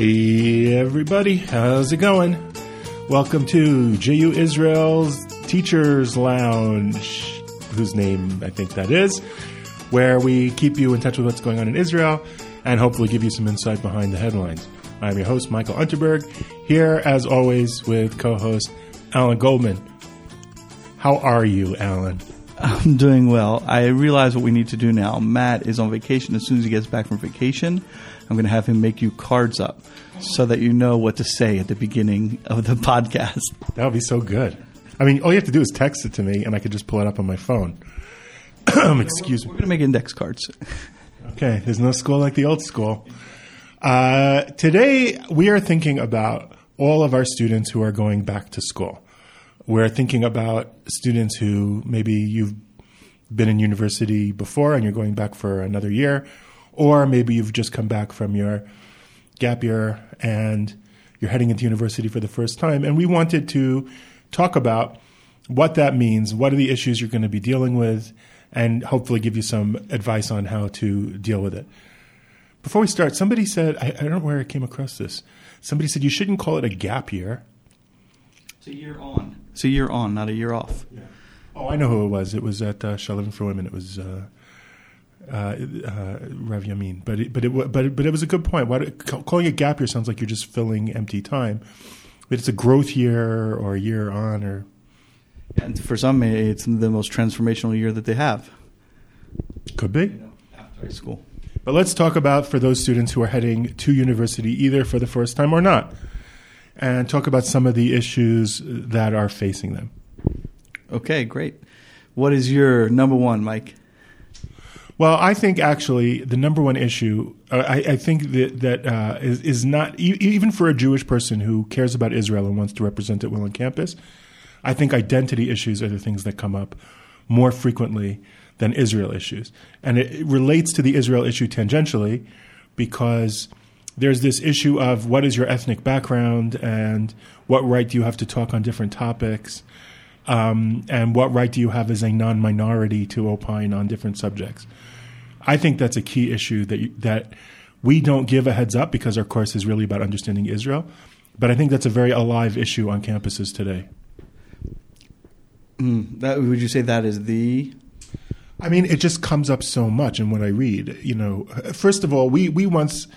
Hey everybody, how's it going? Welcome to JU Israel's Teachers Lounge, whose name I think that is, where we keep you in touch with what's going on in Israel and hopefully give you some insight behind the headlines. I'm your host, Michael Unterberg, here as always with co host Alan Goldman. How are you, Alan? I'm doing well. I realize what we need to do now. Matt is on vacation. As soon as he gets back from vacation, I'm going to have him make you cards up so that you know what to say at the beginning of the podcast. That would be so good. I mean, all you have to do is text it to me, and I could just pull it up on my phone. Excuse me. We're going to make index cards. Okay, there's no school like the old school. Uh, today, we are thinking about all of our students who are going back to school. We're thinking about students who maybe you've been in university before and you're going back for another year, or maybe you've just come back from your gap year and you're heading into university for the first time. And we wanted to talk about what that means, what are the issues you're going to be dealing with, and hopefully give you some advice on how to deal with it. Before we start, somebody said, I, I don't know where I came across this. Somebody said you shouldn't call it a gap year. It's a year on. It's a year on, not a year off. Oh, I know who it was. It was at uh, Shalom for Women. It was uh, uh, uh, Rav Yamin. But it, but it but it, but it was a good point. Why, do- calling it gap year sounds like you're just filling empty time. But it's a growth year or a year on or And for some, it's the most transformational year that they have. could be. You know, after high school. But let's talk about for those students who are heading to university either for the first time or not, and talk about some of the issues that are facing them. Okay, great. What is your number one, Mike? Well, I think actually the number one issue, uh, I, I think that that uh, is, is not e- even for a Jewish person who cares about Israel and wants to represent it well on campus. I think identity issues are the things that come up more frequently than Israel issues, and it, it relates to the Israel issue tangentially because there's this issue of what is your ethnic background and what right do you have to talk on different topics um, and what right do you have as a non-minority to opine on different subjects. I think that's a key issue that you, that we don't give a heads up because our course is really about understanding Israel. But I think that's a very alive issue on campuses today. Mm, that, would you say that is the I mean, it just comes up so much in what I read. You know, first of all, we we once,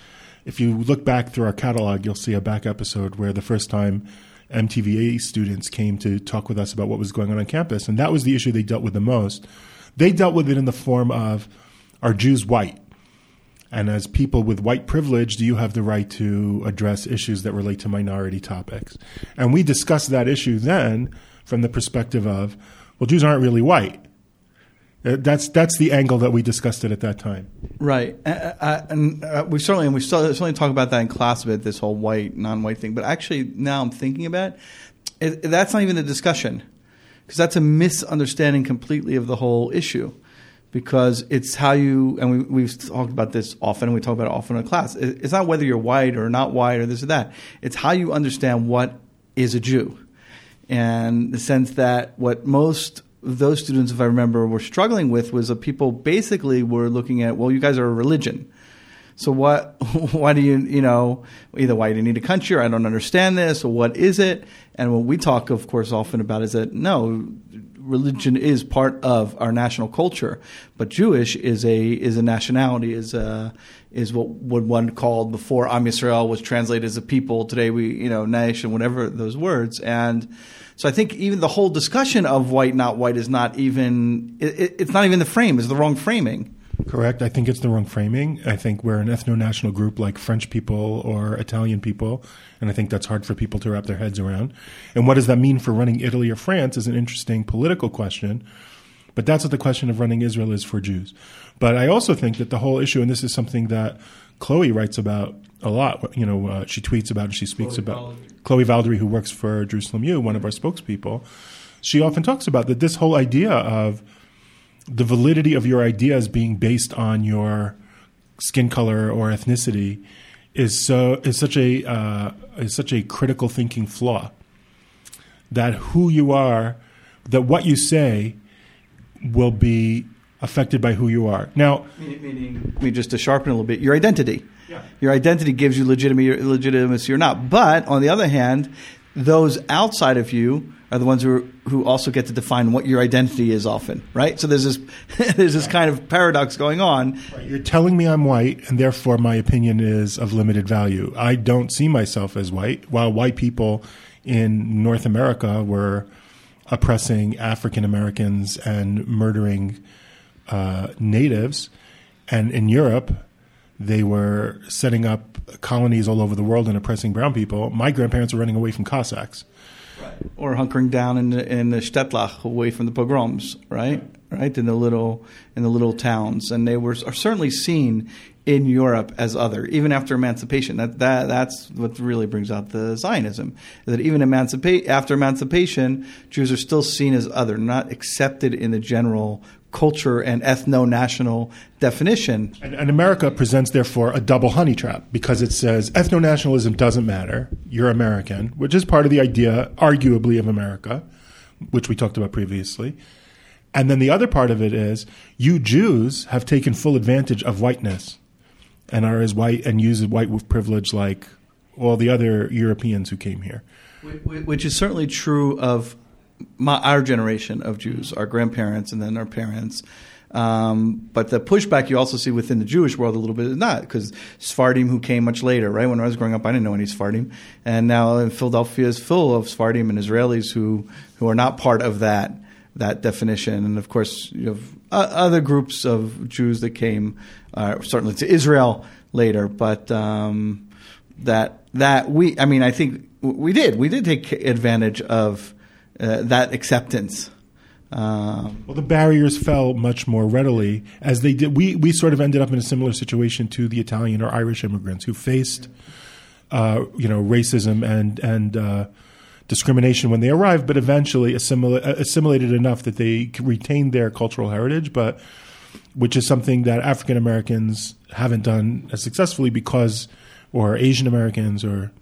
if you look back through our catalog, you'll see a back episode where the first time MTVA students came to talk with us about what was going on on campus, and that was the issue they dealt with the most. They dealt with it in the form of, "Are Jews white?" And as people with white privilege, do you have the right to address issues that relate to minority topics? And we discussed that issue then from the perspective of, well, Jews aren't really white. Uh, That's that's the angle that we discussed it at that time. Right, uh, uh, and uh, we certainly and we certainly talk about that in class a bit. This whole white, non-white thing, but actually now I'm thinking about it, that's not even a discussion because that's a misunderstanding completely of the whole issue. Because it's how you and we, we've talked about this often, we talk about it often in class. It, it's not whether you're white or not white or this or that. It's how you understand what is a Jew, and the sense that what most those students, if I remember, were struggling with was that people basically were looking at, well, you guys are a religion. So what? Why do you, you know, either why do you need a country, or I don't understand this, or what is it? And what we talk, of course, often about is that no, religion is part of our national culture, but Jewish is a is a nationality, is a is what what one called before Am Yisrael was translated as a people. Today we, you know, nation, whatever those words, and so I think even the whole discussion of white not white is not even it, it- it's not even the frame, it's the wrong framing. Correct. I think it's the wrong framing. I think we're an ethno national group like French people or Italian people, and I think that's hard for people to wrap their heads around. And what does that mean for running Italy or France is an interesting political question. But that's what the question of running Israel is for Jews. But I also think that the whole issue, and this is something that Chloe writes about a lot. You know, uh, she tweets about it. She speaks about Chloe Valdary, who works for Jerusalem U, one of our spokespeople. She often talks about that this whole idea of the validity of your ideas being based on your skin color or ethnicity is so is such a uh, is such a critical thinking flaw that who you are that what you say will be affected by who you are. Now, meaning, meaning just to sharpen a little bit, your identity. Yeah. Your identity gives you legitimacy, or not. But on the other hand, those outside of you are the ones who who also get to define what your identity is often, right? So there's this there's this kind of paradox going on. You're telling me I'm white, and therefore my opinion is of limited value. I don't see myself as white, while white people in North America were oppressing African Americans and murdering uh, natives, and in Europe they were setting up colonies all over the world and oppressing brown people. My grandparents were running away from Cossacks. Right. Or hunkering down in the, in the Shtetlach away from the pogroms, right? Right in the little in the little towns, and they were are certainly seen in Europe as other, even after emancipation. That, that that's what really brings out the Zionism. That even emancipa- after emancipation, Jews are still seen as other, not accepted in the general culture and ethno national definition. And, and, America presents, therefore, a double honey trap because it says ethno nationalism doesn't matter. You're American, which is part of the idea, arguably, of America, which we talked about previously. And then the other part of it is you Jews have taken full advantage of whiteness and are as white and use white privilege like all the other Europeans who came here. Which is certainly true of my, our generation of Jews, our grandparents, and then our parents. Um, but the pushback you also see within the Jewish world a little bit is not because Sephardim who came much later, right? When I was growing up, I didn't know any Sephardim, and now in Philadelphia is full of Sephardim and Israelis who who are not part of that that definition. And of course, you have uh, other groups of Jews that came uh, certainly to Israel later, but um, that that we, I mean, I think we did we did take advantage of uh, that acceptance. Um, well, the barriers fell much more readily as they did. We we sort of ended up in a similar situation to the Italian or Irish immigrants who faced, uh, you know, racism and and uh, discrimination when they arrived, but eventually assimil- uh, assimilated enough that they retained their cultural heritage, but which is something that African Americans haven't done as successfully because, or Asian Americans, or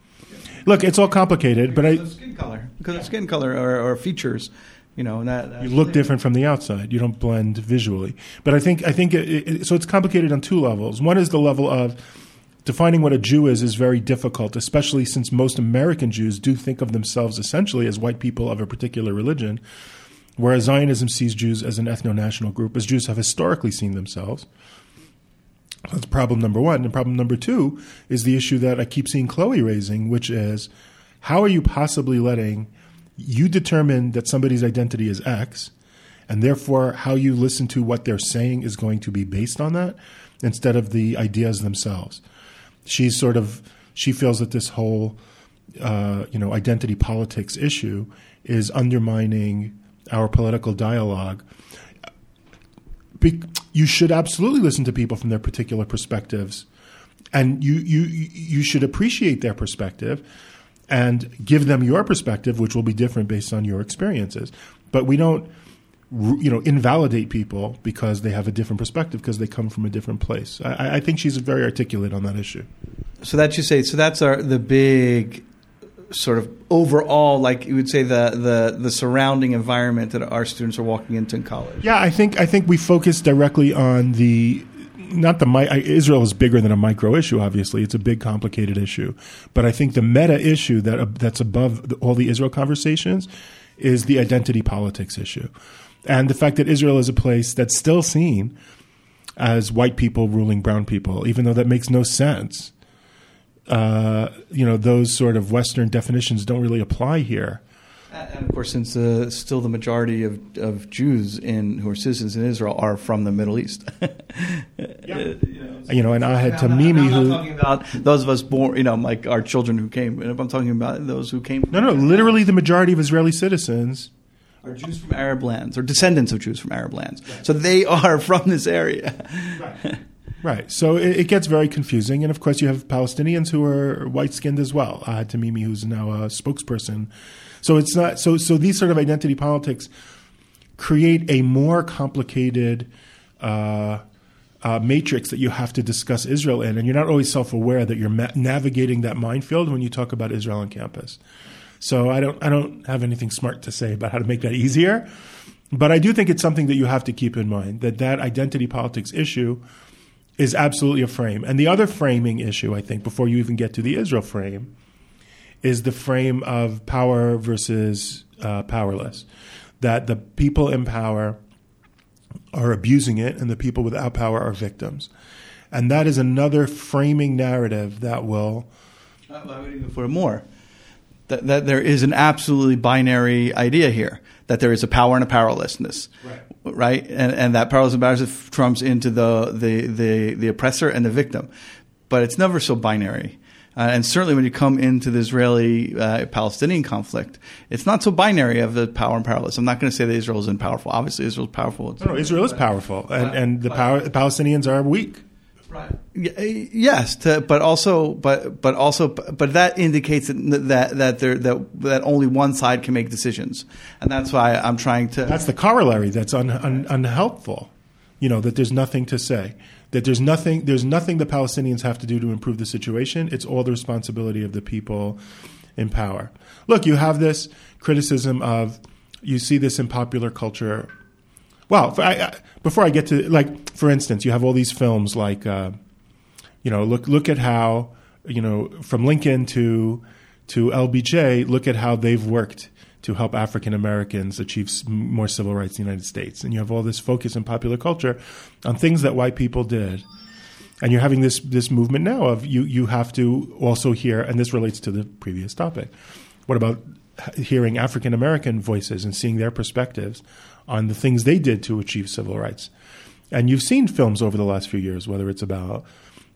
look, it's all complicated. But I skin color because of skin color or, or features. You know, that, you look different from the outside. You don't blend visually. But I think I think it, it, so. It's complicated on two levels. One is the level of defining what a Jew is is very difficult, especially since most American Jews do think of themselves essentially as white people of a particular religion, whereas Zionism sees Jews as an ethno national group, as Jews have historically seen themselves. That's problem number one. And problem number two is the issue that I keep seeing Chloe raising, which is how are you possibly letting you determine that somebody's identity is X, and therefore how you listen to what they're saying is going to be based on that instead of the ideas themselves. She's sort of she feels that this whole uh, you know identity politics issue is undermining our political dialogue. Be- you should absolutely listen to people from their particular perspectives, and you you you should appreciate their perspective and give them your perspective, which will be different based on your experiences. But we don't you know invalidate people because they have a different perspective because they come from a different place. I, I think she's very articulate on that issue. So that you say so that's our the big sort of overall, like you would say, the, the, the surrounding environment that our students are walking into in college? Yeah, I think I think we focus directly on the not the Israel is bigger than a micro issue. Obviously, it's a big, complicated issue. But I think the meta issue that uh, that's above the, all the Israel conversations is the identity politics issue, and the fact that Israel is a place that's still seen as white people ruling brown people, even though that makes no sense uh, you know, those sort of Western definitions don't really apply here. And of course, since uh, still the majority of, of Jews in who are citizens in Israel are from the Middle East, yeah. you, know, you know, and I had Tamimi who. I'm talking about those of us born, you know, like our children who came. And if I'm talking about those who came, no, no, literally the majority of Israeli citizens are Jews from Arab lands or descendants of Jews from Arab lands. Right. So they are from this area. Right. Right. So it, it, gets very confusing. And of course, you have Palestinians who are white skinned as well. Uh, Tamimi, who's now a spokesperson. So it's not, so, so these sort of identity politics create a more complicated, uh, uh, matrix that you have to discuss Israel in, and you're not always self-aware that you're ma- navigating that minefield when you talk about Israel on campus. So I don't, I don't have anything smart to say about how to make that easier. but I do think it's something that you have to keep in mind that that identity politics issue is absolutely a frame. And the other framing issue, I think, before you even get to the Israel frame, is the frame of power versus uh, powerless. That the people in power are abusing it, and the people without power are victims. And that is another framing narrative that will. I would even for more. That, that there is an absolutely binary idea here that there is a power and a powerlessness, right? right? And, and that powerless and powerless trumps into the, the, the, the oppressor and the victim. But it's never so binary. Uh, and certainly when you come into the Israeli uh, Palestinian conflict, it's not so binary of the power and powerless. I'm not going to say that Israel is in powerful. Obviously, Israel is powerful. No, no, Israel is powerful, and, and the, power, the Palestinians are weak. Right. Yes, to, but also, but but also, but that indicates that that that there that that only one side can make decisions, and that's why I'm trying to. That's the corollary. That's un, un, unhelpful. You know that there's nothing to say. That there's nothing. There's nothing the Palestinians have to do to improve the situation. It's all the responsibility of the people in power. Look, you have this criticism of. You see this in popular culture well, I, I, before I get to like, for instance, you have all these films like, uh, you know, look look at how you know from Lincoln to to LBJ, look at how they've worked to help African Americans achieve more civil rights in the United States, and you have all this focus in popular culture on things that white people did. And you're having this this movement now of you you have to also hear, and this relates to the previous topic. What about hearing African American voices and seeing their perspectives on the things they did to achieve civil rights. And you've seen films over the last few years, whether it's about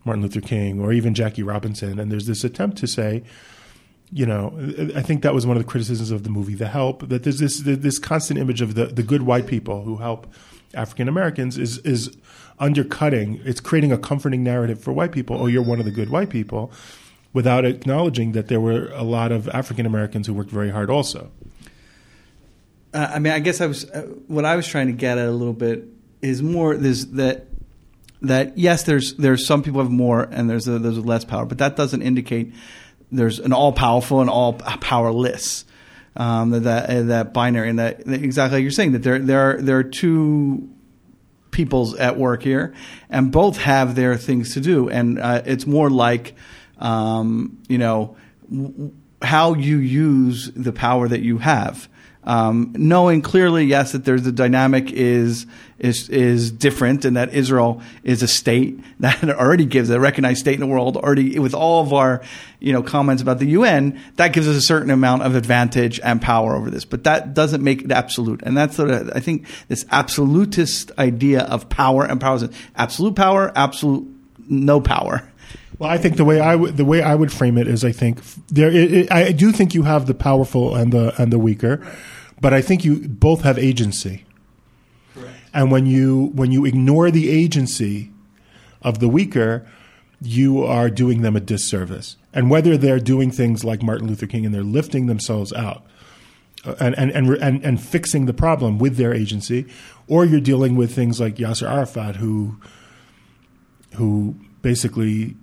Martin Luther King or even Jackie Robinson, and there's this attempt to say, you know, I think that was one of the criticisms of the movie The Help that there's this this constant image of the, the good white people who help African Americans is is undercutting. It's creating a comforting narrative for white people. Oh, you're one of the good white people, without acknowledging that there were a lot of African Americans who worked very hard also. Uh, I mean, I guess I was uh, what I was trying to get at a little bit is more there's that that yes, there's there's some people have more and there's a, there's less power, but that doesn't indicate there's an all powerful and all powerless. Um, that uh, that binary and that exactly like you're saying that there there are there are two peoples at work here, and both have their things to do, and uh, it's more like um, you know w- how you use the power that you have um, knowing clearly, yes, that there's the dynamic is is is different, and that Israel is a state that already gives a recognized state in the world. Already, with all of our you know comments about the UN, that gives us a certain amount of advantage and power over this. But that doesn't make it absolute, and that's sort of I think this absolutist idea of power and power absolute power, absolute no power. Well, I think the way I would the way I would frame it is I think there it, it, I do think you have the powerful and the and the weaker. But I think you both have agency. Correct. And when you when you ignore the agency of the weaker, you are doing them a disservice. And whether they're doing things like Martin Luther King and they're lifting themselves out uh, and, and, and, and, and fixing the problem with their agency, or you're dealing with things like Yasser Arafat, who, who basically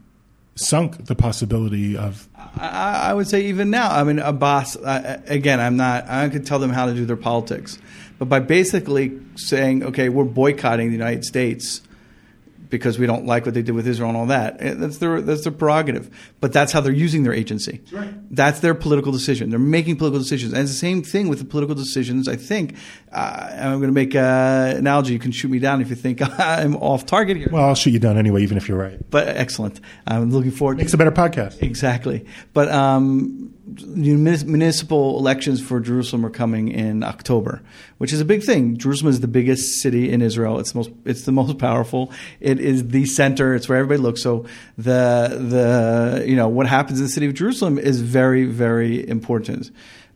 sunk the possibility of. I, I would say even now. I mean, Abbas. Uh, again, I'm not. I could tell them how to do their politics, but by basically saying, okay, we're boycotting the United States because we don't like what they did with Israel and all that. Eh, that's their that's their prerogative. But that's how they're using their agency. That's right. That's their political decision. They're making political decisions, and it's the same thing with the political decisions. I think I'm going to make an analogy. You can shoot me down if you think I'm off target here. Well, I'll shoot you down anyway, even if you're right. But excellent. I'm looking forward. Makes to- Makes a better podcast. Exactly. But um, municipal elections for Jerusalem are coming in October, which is a big thing. Jerusalem is the biggest city in Israel. It's the most it's the most powerful. It is the center. It's where everybody looks. So the the you know what happens in the city of Jerusalem is very very important.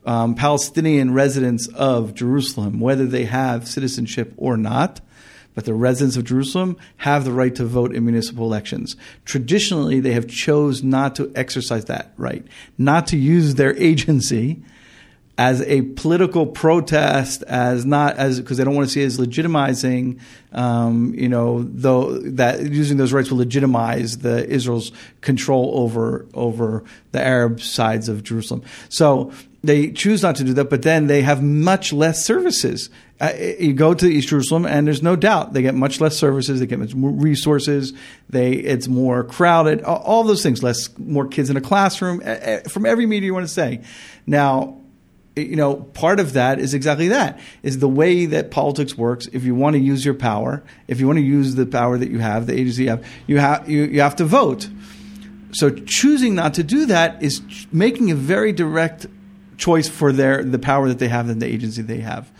Um, Palestinian residents of Jerusalem, whether they have citizenship or not, but the residents of Jerusalem have the right to vote in municipal elections. Traditionally, they have chose not to exercise that right, not to use their agency as a political protest, as not as because they don't want to see it as legitimizing, um, you know, though that using those rights will legitimize the Israel's control over over the Arab sides of Jerusalem. So they choose not to do that, but then they have much less services. Uh, you go to East Jerusalem, and there's no doubt they get much less services. They get much more resources. They it's more crowded. All, those things. Less more kids in a classroom. From every media you want to say. Now you know, part of that is exactly that is the way that politics works. If you want to use your power, if you want to use the power that you have, the agency you have, you have you, you have to vote. So choosing not to do that is making a very direct choice for their the power that they have and the agency they have.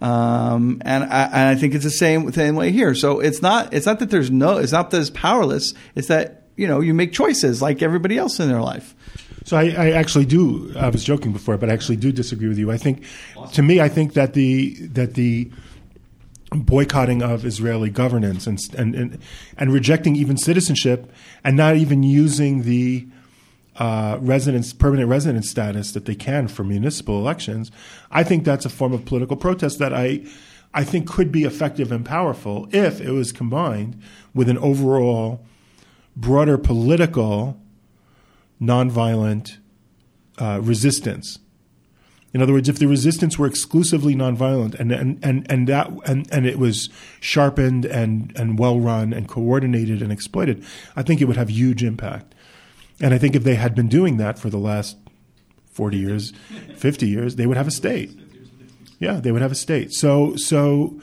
Um, and, I, and I think it's the same same way here. So it's not it's not that there's no it's not that it's powerless. It's that you know you make choices like everybody else in their life. So I, I, actually do. I was joking before, but I actually do disagree with you. I think, to me, I think that the that the boycotting of Israeli governance and and and, and rejecting even citizenship and not even using the uh, residence permanent residence status that they can for municipal elections. I think that's a form of political protest that I I think could be effective and powerful if it was combined with an overall broader political nonviolent uh, resistance. In other words, if the resistance were exclusively nonviolent and and, and, and that and, and it was sharpened and, and well run and coordinated and exploited, I think it would have huge impact. And I think if they had been doing that for the last forty years, fifty years, they would have a state. Yeah, they would have a state. So, so,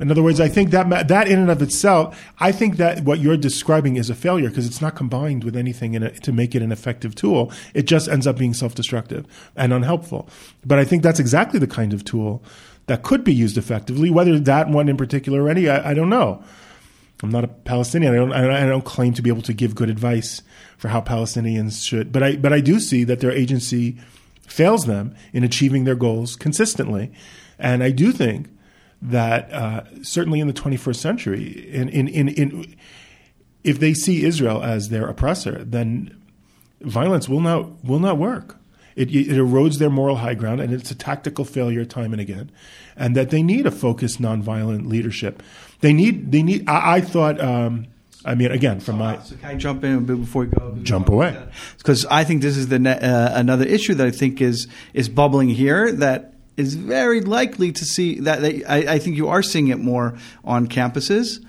in other words, I think that that in and of itself, I think that what you're describing is a failure because it's not combined with anything a, to make it an effective tool. It just ends up being self-destructive and unhelpful. But I think that's exactly the kind of tool that could be used effectively. Whether that one in particular or any, I, I don't know. I'm not a Palestinian. I don't, I don't claim to be able to give good advice for how Palestinians should, but I, but I do see that their agency fails them in achieving their goals consistently. And I do think that uh, certainly in the 21st century, in, in, in, in, if they see Israel as their oppressor, then violence will not will not work. It, it, erodes their moral high ground, and it's a tactical failure time and again. And that they need a focused, nonviolent leadership. They need they need. I, I thought. Um, I mean, again, from my so can I jump in a bit before we go? Jump away, because I think this is the uh, another issue that I think is is bubbling here that is very likely to see that. They, I, I, think you are seeing it more on campuses,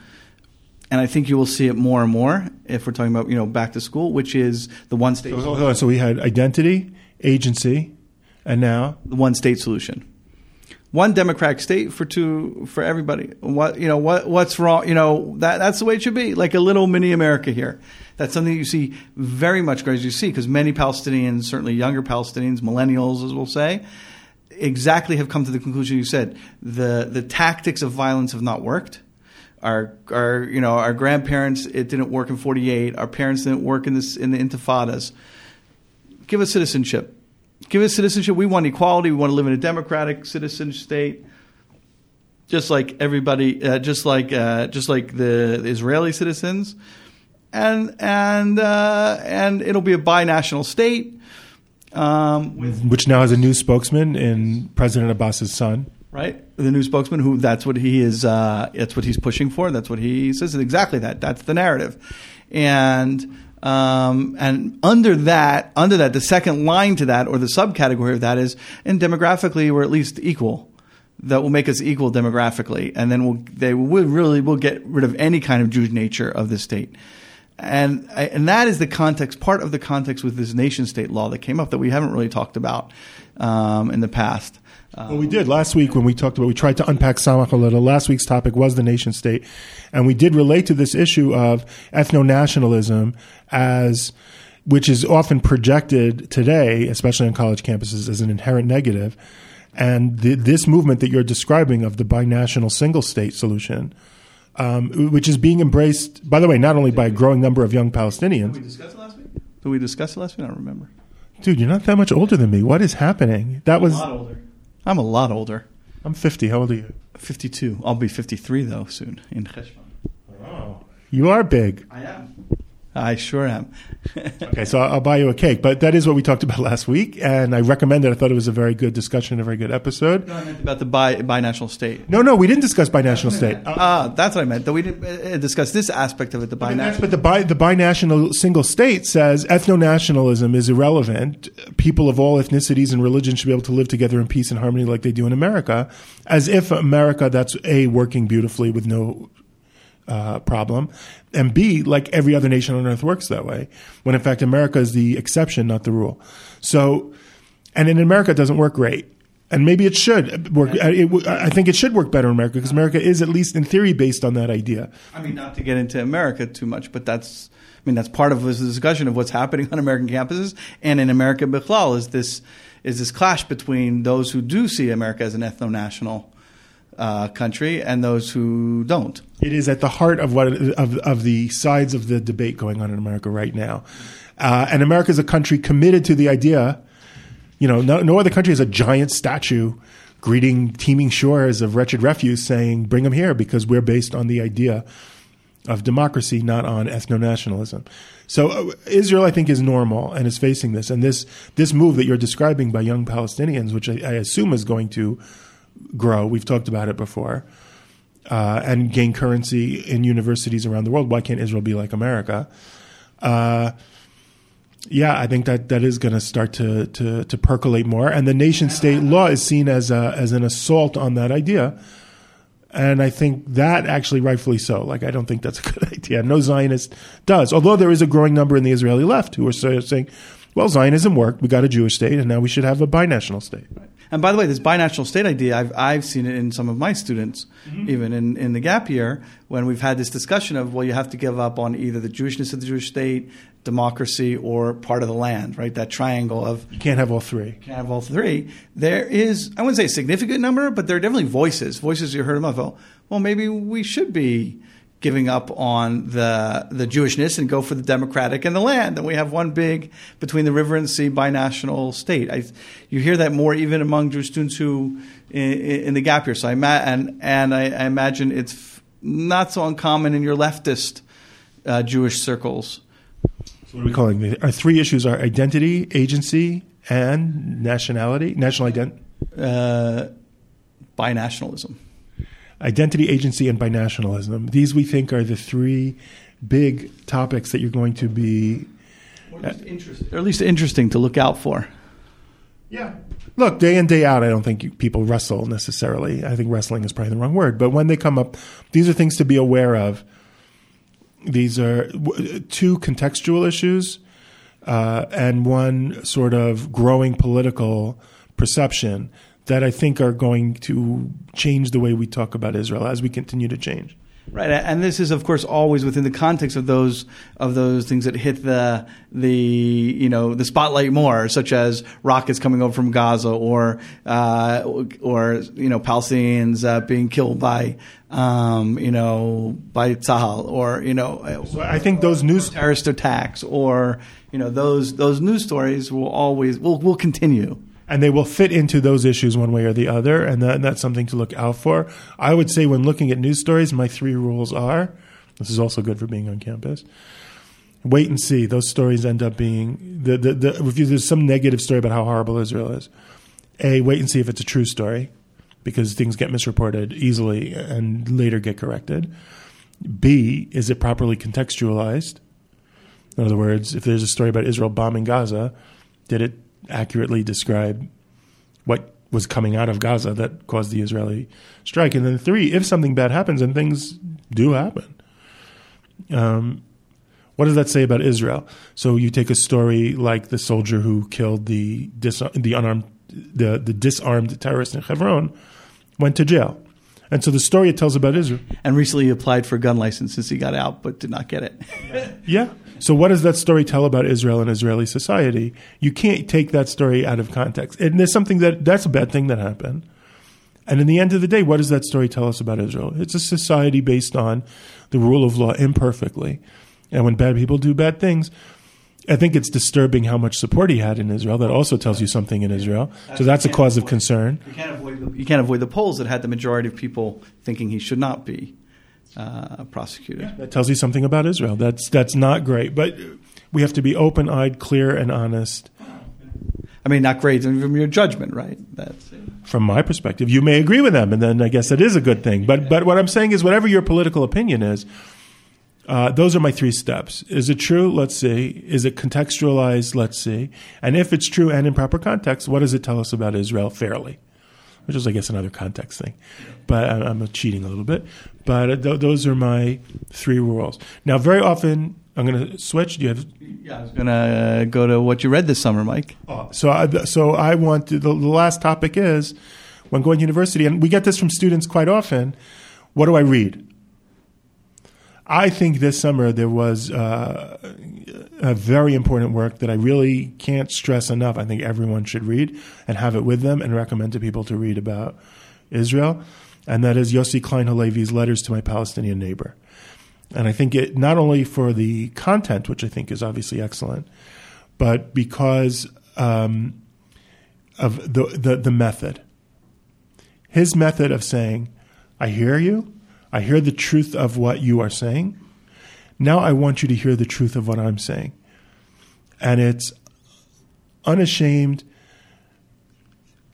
and I think you will see it more and more if we're talking about you know back to school, which is the one state. So, so we had identity, agency, and now the one state solution. One democratic state for two for everybody. What you know? What what's wrong? You know that that's the way it should be. Like a little mini America here. That's something you see very much, as you see, because many Palestinians, certainly younger Palestinians, millennials, as we'll say, exactly have come to the conclusion you said. The the tactics of violence have not worked. Our our you know our grandparents it didn't work in '48. Our parents didn't work in this in the Intifadas. Give us citizenship. Give us citizenship. We want equality. We want to live in a democratic citizen state, just like everybody, uh, just like uh, just like the Israeli citizens, and and uh, and it'll be a binational state um, Which now has a new spokesman in President Abbas's son. Right, the new spokesman, who that's what he is. Uh, that's what he's pushing for. That's what he says. Exactly that. That's the narrative, and um, and under that, under that, the second line to that, or the subcategory of that is, and demographically, we're at least equal. That will make us equal demographically, and then we'll, they will really will get rid of any kind of Jewish nature of the state and and that is the context, part of the context with this nation state law that came up that we haven't really talked about um, in the past. Um, well, we did last week when we talked about. We tried to unpack Samach a little. Last week's topic was the nation state, and we did relate to this issue of ethno nationalism as which is often projected today, especially on college campuses, as an inherent negative. And the, this movement that you're describing of the binational single state solution um, which is being embraced, by the way, not only by a growing number of young Palestinians. Did we discuss it last week? Did we discuss it last week? I don't remember. Dude, you're not that much older than me. What is happening? That was. I'm a lot older. I'm a lot older. I'm 50. How old are you? 52. I'll be 53 though soon in Cheshvan. Oh, you are big. I am. I sure am. okay, so I'll buy you a cake. But that is what we talked about last week, and I recommend it. I thought it was a very good discussion, a very good episode. No, I meant about the bi- binational state. No, no, we didn't discuss binational state. Ah, that's what I meant. That we didn't uh, discuss this aspect of it, the binational. But the, bi- the binational single state says ethno nationalism is irrelevant. People of all ethnicities and religions should be able to live together in peace and harmony like they do in America, as if America, that's A, working beautifully with no uh, problem, and B, like every other nation on earth works that way, when in fact America is the exception, not the rule. So, and in America, it doesn't work great. And maybe it should work. It, I think it should work better in America because America is, at least in theory, based on that idea. I mean, not to get into America too much, but that's, I mean, that's part of this discussion of what's happening on American campuses and in America. Bichlal is this is this clash between those who do see America as an ethno national uh, country and those who don't. It is at the heart of what of of the sides of the debate going on in America right now, uh, and America is a country committed to the idea. You know, no, no other country has a giant statue greeting teeming shores of wretched refuse, saying, "Bring them here," because we're based on the idea of democracy, not on ethno nationalism. So uh, Israel, I think, is normal and is facing this, and this this move that you're describing by young Palestinians, which I, I assume is going to grow. We've talked about it before. Uh, and gain currency in universities around the world. Why can't Israel be like America? Uh, yeah, I think that that is going to start to to to percolate more, and the nation state law is seen as a, as an assault on that idea. And I think that actually rightfully so. Like, I don't think that's a good idea. No Zionist does. Although there is a growing number in the Israeli left who are saying, well, Zionism worked. We got a Jewish state, and now we should have a binational state. Right. And by the way, this binational state idea, I've, I've seen it in some of my students, mm-hmm. even in, in the gap year, when we've had this discussion of, well, you have to give up on either the Jewishness of the Jewish state, democracy, or part of the land, right? That triangle of. You can't have all three. Can't have all three. There is, I wouldn't say a significant number, but there are definitely voices, voices you heard them of, well, well, maybe we should be giving up on the the Jewishness and go for the democratic and the land. And we have one big between the river and sea binational state. I, you hear that more even among Jewish students who in, in the gap year. So I and and I, I, imagine it's not so uncommon in your leftist uh, Jewish circles. So what are we calling it? Our three issues are identity, agency, and nationality. National identity. Uh, binationalism identity, agency, and binationalism. These we think are the three big topics that you're going to be. Or, or at least interesting to look out for. Yeah. Look, day in, day out, I don't think people wrestle necessarily. I think wrestling is probably the wrong word. But when they come up, these are things to be aware of. These are two contextual issues uh, and one sort of growing political perception that I think are going to change the way we talk about Israel as we continue to change. Right, and this is, of course, always within the context of those of those things that hit the the you know the spotlight more, such as rockets coming over from Gaza, or uh, or you know Palestinians uh, being killed by um, you know by Tzahal, or you know. So I think those news terrorist attacks, or you know those those news stories will always will will continue and they will fit into those issues one way or the other, and, that, and that's something to look out for. I would say when looking at news stories, my three rules are this is also good for being on campus. Wait and see. Those stories end up being the, the, the if there's some negative story about how horrible Israel is. A, wait and see if it's a true story, because things get misreported easily and later get corrected. B, is it properly contextualized? In other words, if there's a story about Israel bombing Gaza, did it accurately describe what was coming out of Gaza that caused the Israeli strike. And then three, if something bad happens, and things do happen, um, what does that say about Israel? So you take a story like the soldier who killed the dis- the unarmed the, the disarmed terrorist in Hebron, went to jail. And so the story it tells about Israel. And recently he applied for a gun license since he got out, but did not get it. yeah. So what does that story tell about Israel and Israeli society? You can't take that story out of context. And there's something that that's a bad thing that happened. And in the end of the day, what does that story tell us about Israel? It's a society based on the rule of law imperfectly. And when bad people do bad things, I think it's disturbing how much support he had in Israel. That also tells you something in Israel. So that's a cause of concern. You can't, avoid the, you can't avoid the polls that had the majority of people thinking he should not be uh, prosecuted. That tells you something about Israel. That's that's not great, but we have to be open-eyed, clear, and honest. I mean, not great from your judgment, right? That's from my perspective. You may agree with them, and then I guess that is a good thing. But but what I'm saying is, whatever your political opinion is, uh, those are my three steps. Is it true? Let's see. Is it contextualized? Let's see. And if it's true and in proper context, what does it tell us about Israel fairly? Which is, I guess, another context thing. But I'm, I'm cheating a little bit. But uh, th- those are my three rules. Now, very often, I'm going to switch. Do you have? Yeah, I was going to uh, go to what you read this summer, Mike. Oh, so, I, so I want to, the, the last topic is when going to university, and we get this from students quite often. What do I read? I think this summer there was uh, a very important work that I really can't stress enough. I think everyone should read and have it with them and recommend to people to read about Israel. And that is Yossi Klein Halevi's Letters to My Palestinian Neighbor. And I think it not only for the content, which I think is obviously excellent, but because um, of the, the, the method. His method of saying, I hear you, I hear the truth of what you are saying. Now I want you to hear the truth of what I'm saying. And it's unashamed,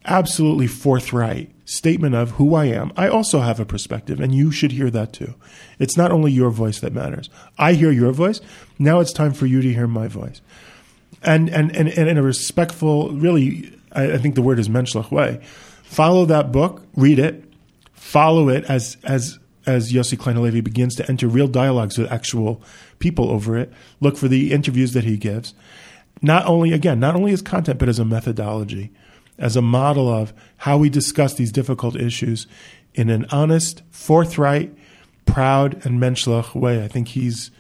absolutely forthright statement of who I am. I also have a perspective, and you should hear that too. It's not only your voice that matters. I hear your voice. Now it's time for you to hear my voice. And, and, and, and in a respectful, really, I, I think the word is menschlich way, follow that book, read it, follow it as, as as Yossi Klein Halevi begins to enter real dialogues with actual people over it, look for the interviews that he gives. Not only, again, not only as content, but as a methodology, as a model of how we discuss these difficult issues in an honest, forthright, proud, and menschlich way. I think he's,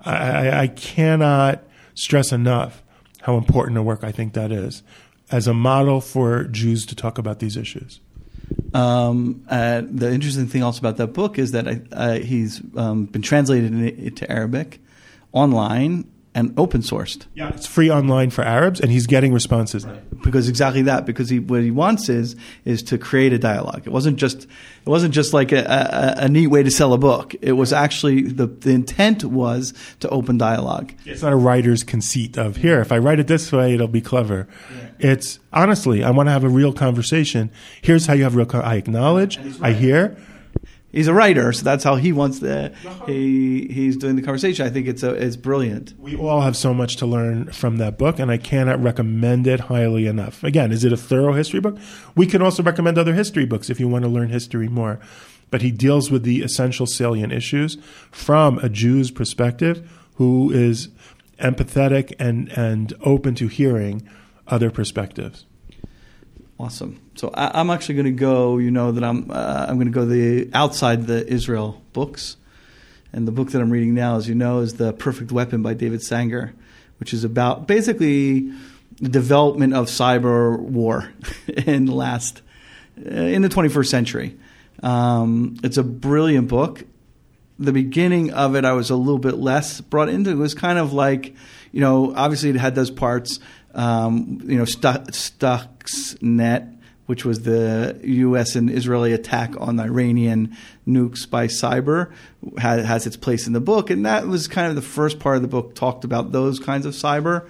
I, I cannot stress enough how important a work I think that is as a model for Jews to talk about these issues. Um, uh, the interesting thing also about that book is that I, uh, he's um, been translated into Arabic online and open sourced. Yeah, it's free online for Arabs, and he's getting responses. Right. Because exactly that. Because he, what he wants is is to create a dialogue. It wasn't just it wasn't just like a, a, a neat way to sell a book. It was actually the the intent was to open dialogue. It's not a writer's conceit of here. If I write it this way, it'll be clever. Yeah. It's honestly, I want to have a real conversation. Here's how you have real. Con- I acknowledge. Right. I hear he's a writer, so that's how he wants to. Uh-huh. He he's doing the conversation. I think it's a, it's brilliant. We all have so much to learn from that book, and I cannot recommend it highly enough. Again, is it a thorough history book? We can also recommend other history books if you want to learn history more. But he deals with the essential salient issues from a Jew's perspective, who is empathetic and and open to hearing other perspectives. Awesome. So I, am actually going to go. You know that I'm. Uh, I'm going to go the outside the Israel books, and the book that I'm reading now, as you know, is the Perfect Weapon by David Sanger, which is about basically the development of cyber war in the last uh, in the 21st century. Um, it's a brilliant book. The beginning of it, I was a little bit less brought into. It was kind of like, you know, obviously it had those parts um, you know, Stuxnet, which was the U.S. and Israeli attack on Iranian nukes by cyber, has, has, its place in the book, and that was kind of the first part of the book talked about those kinds of cyber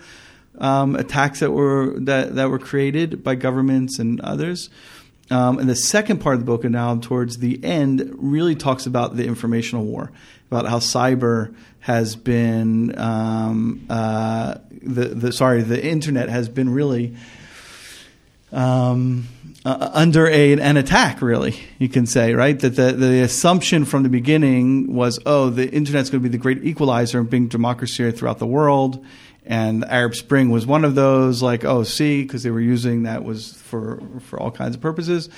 um, attacks that were that that were created by governments and others. Um, and the second part of the book, and now towards the end, really talks about the informational war, about how cyber has been um, uh, the the sorry the internet has been really um, uh, under a, an attack. Really, you can say right that the the assumption from the beginning was oh the internet's going to be the great equalizer and bring democracy throughout the world and the Arab Spring was one of those. Like, oh, see, because they were using that was for for all kinds of purposes,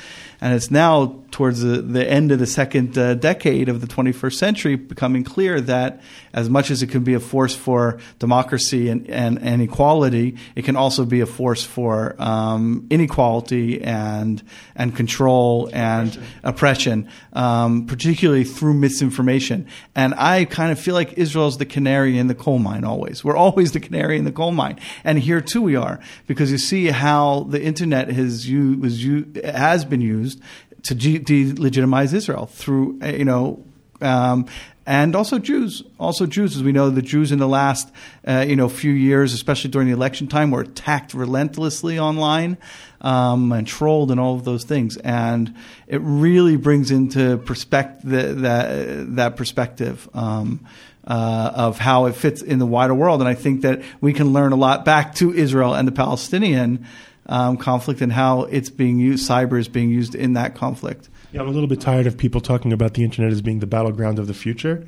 and it's now towards the, the end of the second uh, decade of the 21st century becoming clear that as much as it can be a force for democracy and, and, and equality, it can also be a force for um, inequality and and control and oppression, um, particularly through misinformation. And I kind of feel like Israel's the canary in the coal mine. Always, we're always the canary in the coal mine, and here too we are. Because you see how the internet has was has been used to delegitimize Israel through, you know, Um, and also Jews, also Jews, as we know, the Jews in the last uh, you know few years, especially during the election time, were attacked relentlessly online um, and trolled and all of those things, and it really brings into perspective that that perspective. Um, uh, of how it fits in the wider world, and I think that we can learn a lot back to Israel and the Palestinian um, conflict and how it's being used, cyber is being used in that conflict. Yeah, I'm a little bit tired of people talking about the internet as being the battleground of the future.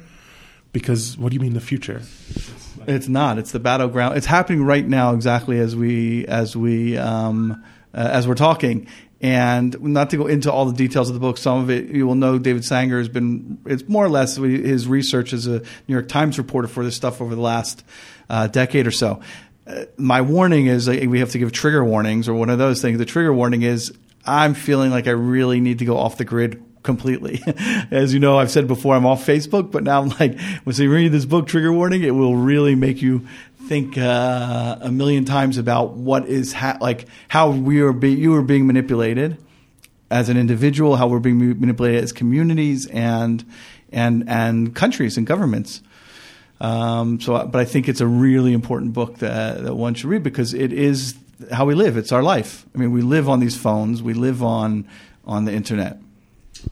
Because what do you mean the future? It's not. It's the battleground. It's happening right now, exactly as we as we um, uh, as we're talking. And not to go into all the details of the book, some of it you will know. David Sanger has been. It's more or less his research as a New York Times reporter for this stuff over the last uh, decade or so. Uh, my warning is uh, we have to give trigger warnings or one of those things. The trigger warning is I'm feeling like I really need to go off the grid completely. As you know, I've said before, I'm off Facebook, but now I'm like, when you read this book, Trigger Warning, it will really make you think uh, a million times about what is ha- like how we are be- you are being manipulated as an individual, how we're being manipulated as communities and and and countries and governments. Um, so, but I think it's a really important book that, that one should read because it is how we live. It's our life. I mean, we live on these phones. We live on on the internet.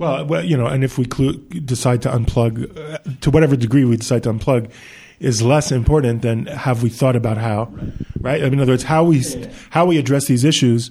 Well, well, you know, and if we decide to unplug, uh, to whatever degree we decide to unplug, is less important than have we thought about how, right? In other words, how we how we address these issues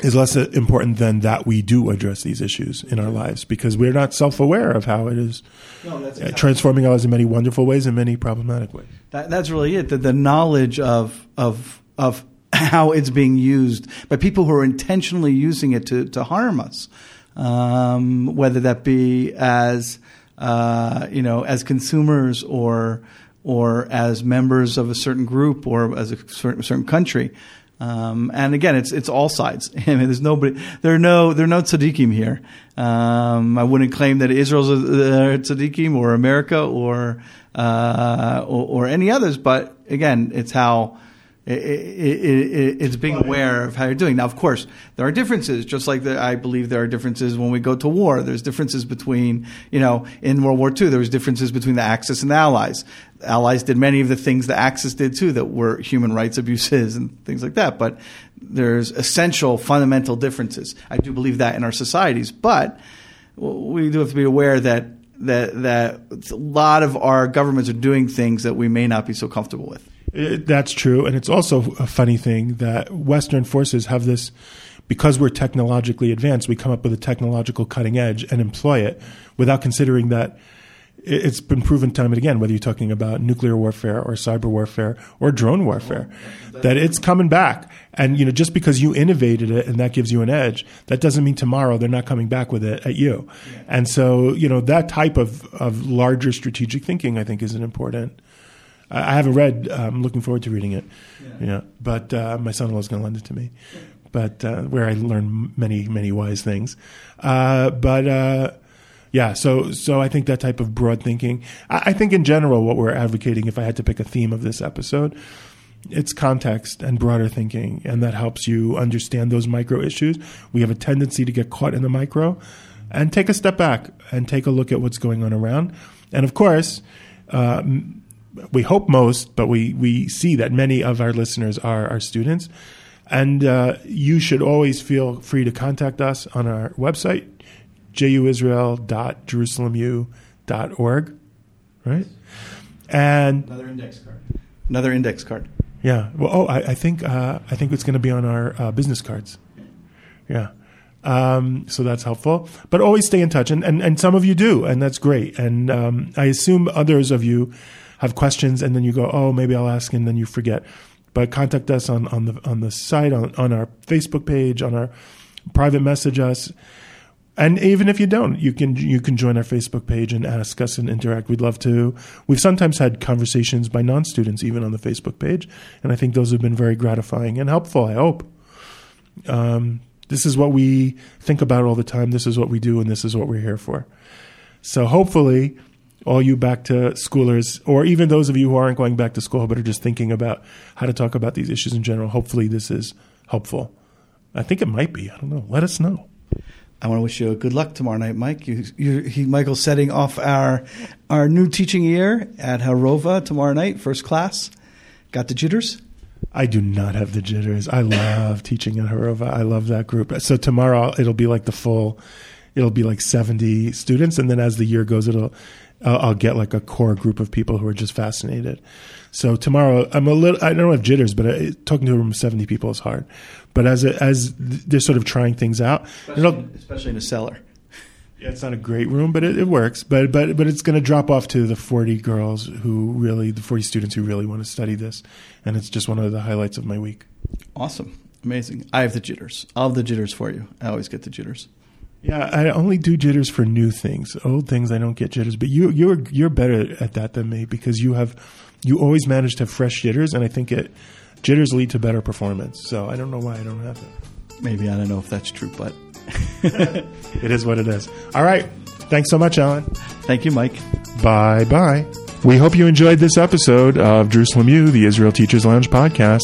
is less important than that we do address these issues in our lives because we're not self-aware of how it is no, exactly. transforming us in many wonderful ways and many problematic ways. That, that's really it. The, the knowledge of of of how it's being used by people who are intentionally using it to, to harm us, um, whether that be as uh, you know as consumers or or as members of a certain group or as a certain, certain country. Um, and again, it's it's all sides. I mean, there's nobody. There are no there are no tzaddikim here. Um, I wouldn't claim that Israel's a, a tzaddikim or America or, uh, or, or any others. But again, it's how it, it, it's being aware of how you're doing. Now, of course, there are differences, just like the, I believe there are differences when we go to war. There's differences between, you know, in World War II, there was differences between the Axis and the Allies. The Allies did many of the things the Axis did too that were human rights abuses and things like that. But there's essential, fundamental differences. I do believe that in our societies, but we do have to be aware that that that a lot of our governments are doing things that we may not be so comfortable with. It, that's true, and it's also a funny thing that Western forces have this because we're technologically advanced. We come up with a technological cutting edge and employ it without considering that it's been proven time and again, whether you're talking about nuclear warfare or cyber warfare or drone warfare, that it's coming back. And you know, just because you innovated it and that gives you an edge, that doesn't mean tomorrow they're not coming back with it at you. And so, you know, that type of, of larger strategic thinking, I think, is an important I haven't read. Uh, I'm looking forward to reading it. Yeah. yeah but uh, my son-in-law is going to lend it to me. But uh, where I learned many, many wise things. Uh, but uh, yeah, so so I think that type of broad thinking. I, I think in general, what we're advocating, if I had to pick a theme of this episode, it's context and broader thinking, and that helps you understand those micro issues. We have a tendency to get caught in the micro, and take a step back and take a look at what's going on around. And of course, uh, we hope most, but we, we see that many of our listeners are our students. And uh, you should always feel free to contact us on our website, juisrael.jerusalemu.org, right? And another index card. Another index card. Yeah. Well, oh, I, I think uh, I think it's going to be on our uh, business cards. Yeah. Um, so that's helpful. But always stay in touch, and, and, and some of you do, and that's great. And um, I assume others of you have questions and then you go, oh, maybe I'll ask, and then you forget. But contact us on, on the on the site, on, on our Facebook page, on our private message us. And even if you don't, you can you can join our Facebook page and ask us and interact. We'd love to. We've sometimes had conversations by non students even on the Facebook page, and I think those have been very gratifying and helpful. I hope. Um, this is what we think about all the time. This is what we do, and this is what we're here for. So hopefully, all you back to schoolers, or even those of you who aren't going back to school but are just thinking about how to talk about these issues in general, hopefully this is helpful. I think it might be. I don't know. Let us know. I want to wish you good luck tomorrow night, Mike. You, you, he, Michael's setting off our our new teaching year at Harova tomorrow night, first class. Got the jitters? I do not have the jitters. I love teaching at Harova. I love that group. So tomorrow it'll be like the full, it'll be like 70 students. And then as the year goes, it'll, uh, I'll get like a core group of people who are just fascinated. So tomorrow I'm a little, I don't have jitters, but I, talking to a room of 70 people is hard. But as, it, as they're sort of trying things out, especially, especially in a cellar. Yeah, it's not a great room, but it, it works. But but but it's going to drop off to the forty girls who really, the forty students who really want to study this, and it's just one of the highlights of my week. Awesome, amazing. I have the jitters. I'll have the jitters for you. I always get the jitters. Yeah, I only do jitters for new things. Old things, I don't get jitters. But you you're you're better at that than me because you have you always manage to have fresh jitters, and I think it jitters lead to better performance. So I don't know why I don't have it. Maybe I don't know if that's true, but it is what it is. All right. Thanks so much, Alan. Thank you, Mike. Bye bye. We hope you enjoyed this episode of Jerusalem U, the Israel Teachers Lounge podcast.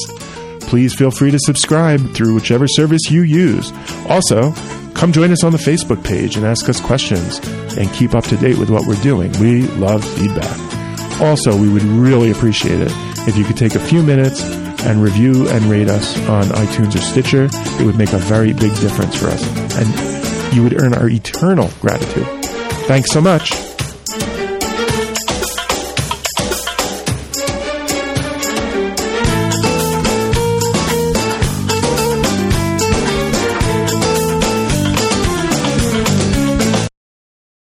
Please feel free to subscribe through whichever service you use. Also, come join us on the Facebook page and ask us questions and keep up to date with what we're doing. We love feedback. Also, we would really appreciate it if you could take a few minutes and review and rate us on iTunes or Stitcher. It would make a very big difference for us. And you would earn our eternal gratitude. Thanks so much.